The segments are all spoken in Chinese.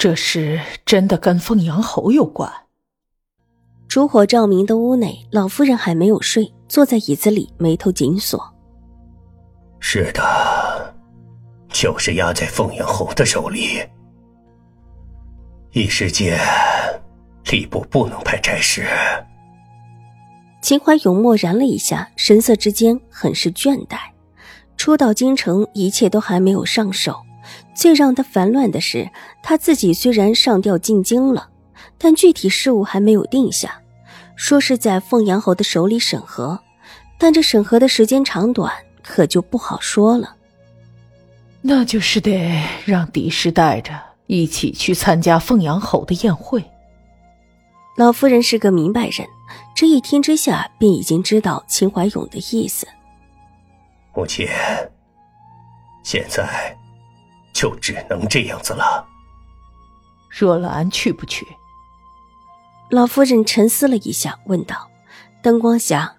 这事真的跟凤阳侯有关。烛火照明的屋内，老夫人还没有睡，坐在椅子里，眉头紧锁。是的，就是压在凤阳侯的手里。一时间，吏部不能派差事。秦怀勇默然了一下，神色之间很是倦怠。初到京城，一切都还没有上手。最让他烦乱的是，他自己虽然上吊进京了，但具体事务还没有定下，说是在凤阳侯的手里审核，但这审核的时间长短可就不好说了。那就是得让狄氏带着一起去参加凤阳侯的宴会。老夫人是个明白人，这一听之下便已经知道秦怀勇的意思。母亲，现在。就只能这样子了。若兰去不去？老夫人沉思了一下，问道。灯光下，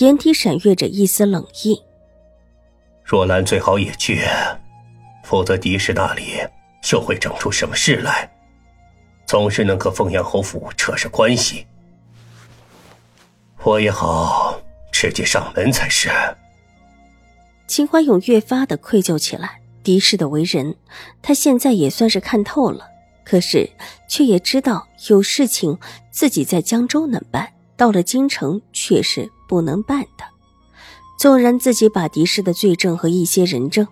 眼底闪跃着一丝冷意。若兰最好也去，否则狄氏那里就会整出什么事来，总是能和凤阳侯府扯上关系。我也好直接上门才是。秦怀勇越发的愧疚起来。狄氏的为人，他现在也算是看透了，可是却也知道有事情自己在江州能办，到了京城却是不能办的。纵然自己把狄氏的罪证和一些人证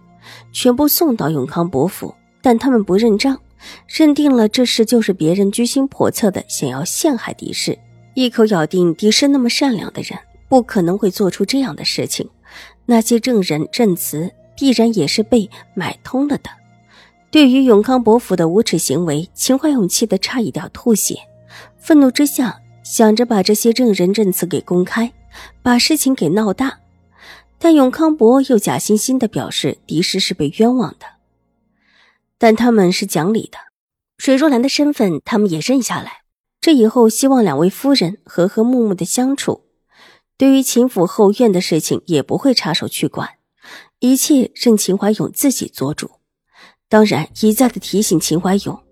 全部送到永康伯府，但他们不认账，认定了这事就是别人居心叵测的想要陷害狄氏，一口咬定狄氏那么善良的人不可能会做出这样的事情。那些证人证词。必然也是被买通了的。对于永康伯府的无耻行为，秦怀勇气得差一点吐血，愤怒之下想着把这些证人证词给公开，把事情给闹大。但永康伯又假惺惺的表示狄氏是被冤枉的，但他们是讲理的，水若兰的身份他们也认下来。这以后希望两位夫人和和睦睦的相处，对于秦府后院的事情也不会插手去管。一切任秦怀勇自己做主，当然一再的提醒秦怀勇，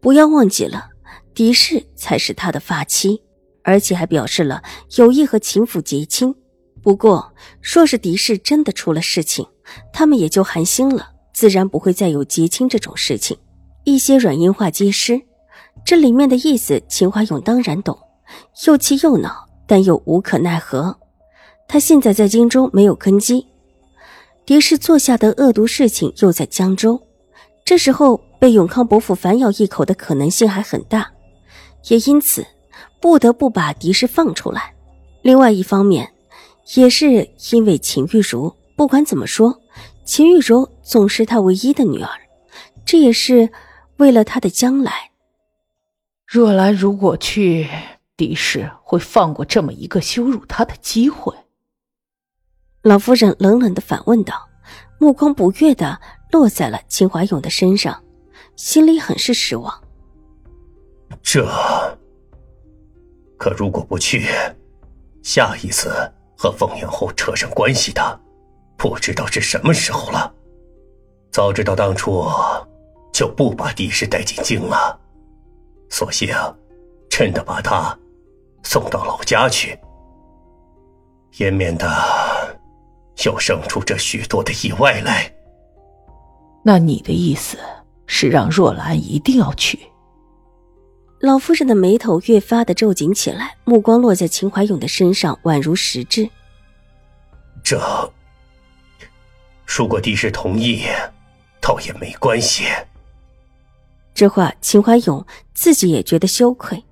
不要忘记了狄氏才是他的发妻，而且还表示了有意和秦府结亲。不过，若是狄氏真的出了事情，他们也就寒心了，自然不会再有结亲这种事情。一些软硬话皆失，这里面的意思，秦怀勇当然懂，又气又恼，但又无可奈何。他现在在京中没有根基。狄氏做下的恶毒事情又在江州，这时候被永康伯父反咬一口的可能性还很大，也因此不得不把狄氏放出来。另外一方面，也是因为秦玉茹，不管怎么说，秦玉茹总是他唯一的女儿，这也是为了他的将来。若兰如果去，狄氏会放过这么一个羞辱他的机会。老夫人冷冷的反问道，目光不悦的落在了秦怀勇的身上，心里很是失望。这可如果不去，下一次和凤阳侯扯上关系的，不知道是什么时候了。早知道当初就不把帝师带进京了，索性真的把他送到老家去，也免得。又生出这许多的意外来。那你的意思是让若兰一定要去？老夫人的眉头越发的皱紧起来，目光落在秦怀勇的身上，宛如实质。这，如果狄氏同意，倒也没关系。这话，秦怀勇自己也觉得羞愧。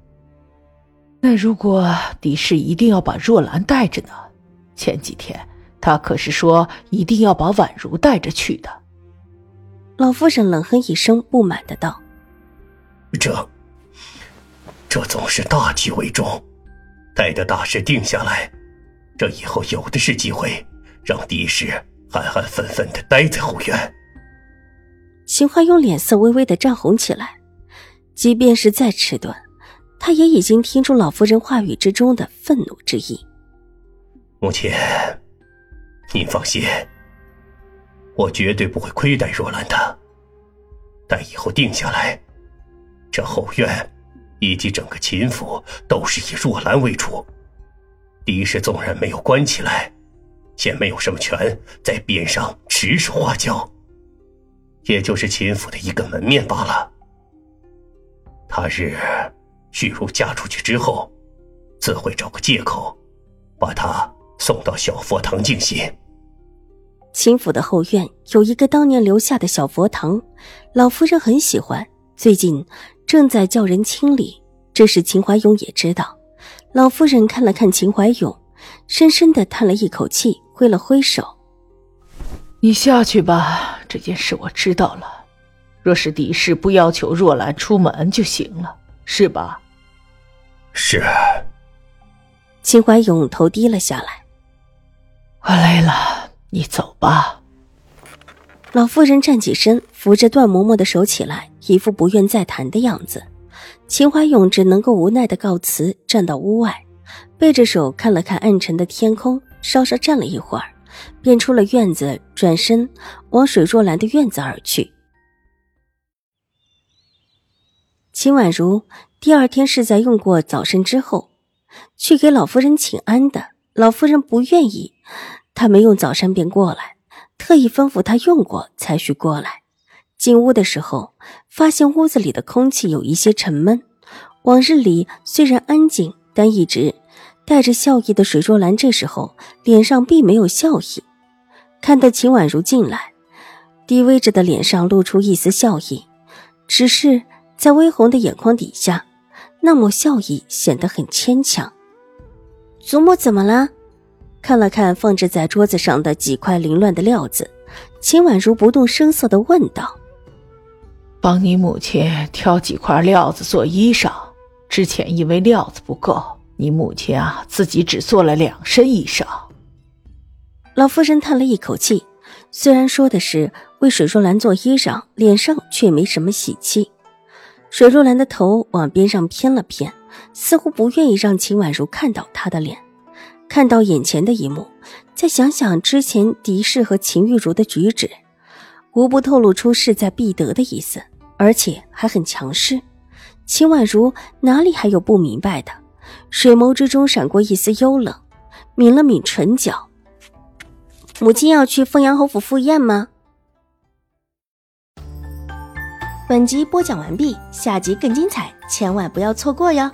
那如果狄氏一定要把若兰带着呢？前几天。他可是说一定要把宛如带着去的。老夫人冷哼一声，不满的道：“这，这总是大局为重，待得大事定下来，这以后有的是机会让狄氏安安分分的待在后院。秦怀勇脸色微微的涨红起来，即便是再迟钝，他也已经听出老夫人话语之中的愤怒之意。母亲，您放心，我绝对不会亏待若兰的。但以后定下来，这后院。以及整个秦府都是以若兰为主，狄氏纵然没有关起来，也没有什么权在边上指手画脚，也就是秦府的一个门面罢了。他日旭如嫁出去之后，自会找个借口，把她送到小佛堂静心。秦府的后院有一个当年留下的小佛堂，老夫人很喜欢，最近。正在叫人清理，这时秦怀勇也知道。老夫人看了看秦怀勇，深深的叹了一口气，挥了挥手：“你下去吧，这件事我知道了。若是狄氏不要求若兰出门就行了，是吧？”“是。”秦怀勇头低了下来。“我累了，你走吧。”老夫人站起身，扶着段嬷嬷的手起来，一副不愿再谈的样子。秦怀勇只能够无奈的告辞，站到屋外，背着手看了看暗沉的天空，稍稍站了一会儿，便出了院子，转身往水若兰的院子而去。秦婉如第二天是在用过早膳之后，去给老夫人请安的。老夫人不愿意，他没用早膳便过来。特意吩咐他用过才许过来。进屋的时候，发现屋子里的空气有一些沉闷。往日里虽然安静，但一直带着笑意的水若兰这时候脸上并没有笑意。看到秦婉如进来，低微着的脸上露出一丝笑意，只是在微红的眼眶底下，那抹笑意显得很牵强。祖母怎么了？看了看放置在桌子上的几块凌乱的料子，秦婉如不动声色的问道：“帮你母亲挑几块料子做衣裳。之前因为料子不够，你母亲啊自己只做了两身衣裳。”老夫人叹了一口气，虽然说的是为水若兰做衣裳，脸上却没什么喜气。水若兰的头往边上偏了偏，似乎不愿意让秦婉如看到她的脸。看到眼前的一幕，再想想之前狄氏和秦玉茹的举止，无不透露出势在必得的意思，而且还很强势。秦婉如哪里还有不明白的？水眸之中闪过一丝幽冷，抿了抿唇角：“母亲要去凤阳侯府赴宴吗？”本集播讲完毕，下集更精彩，千万不要错过哟！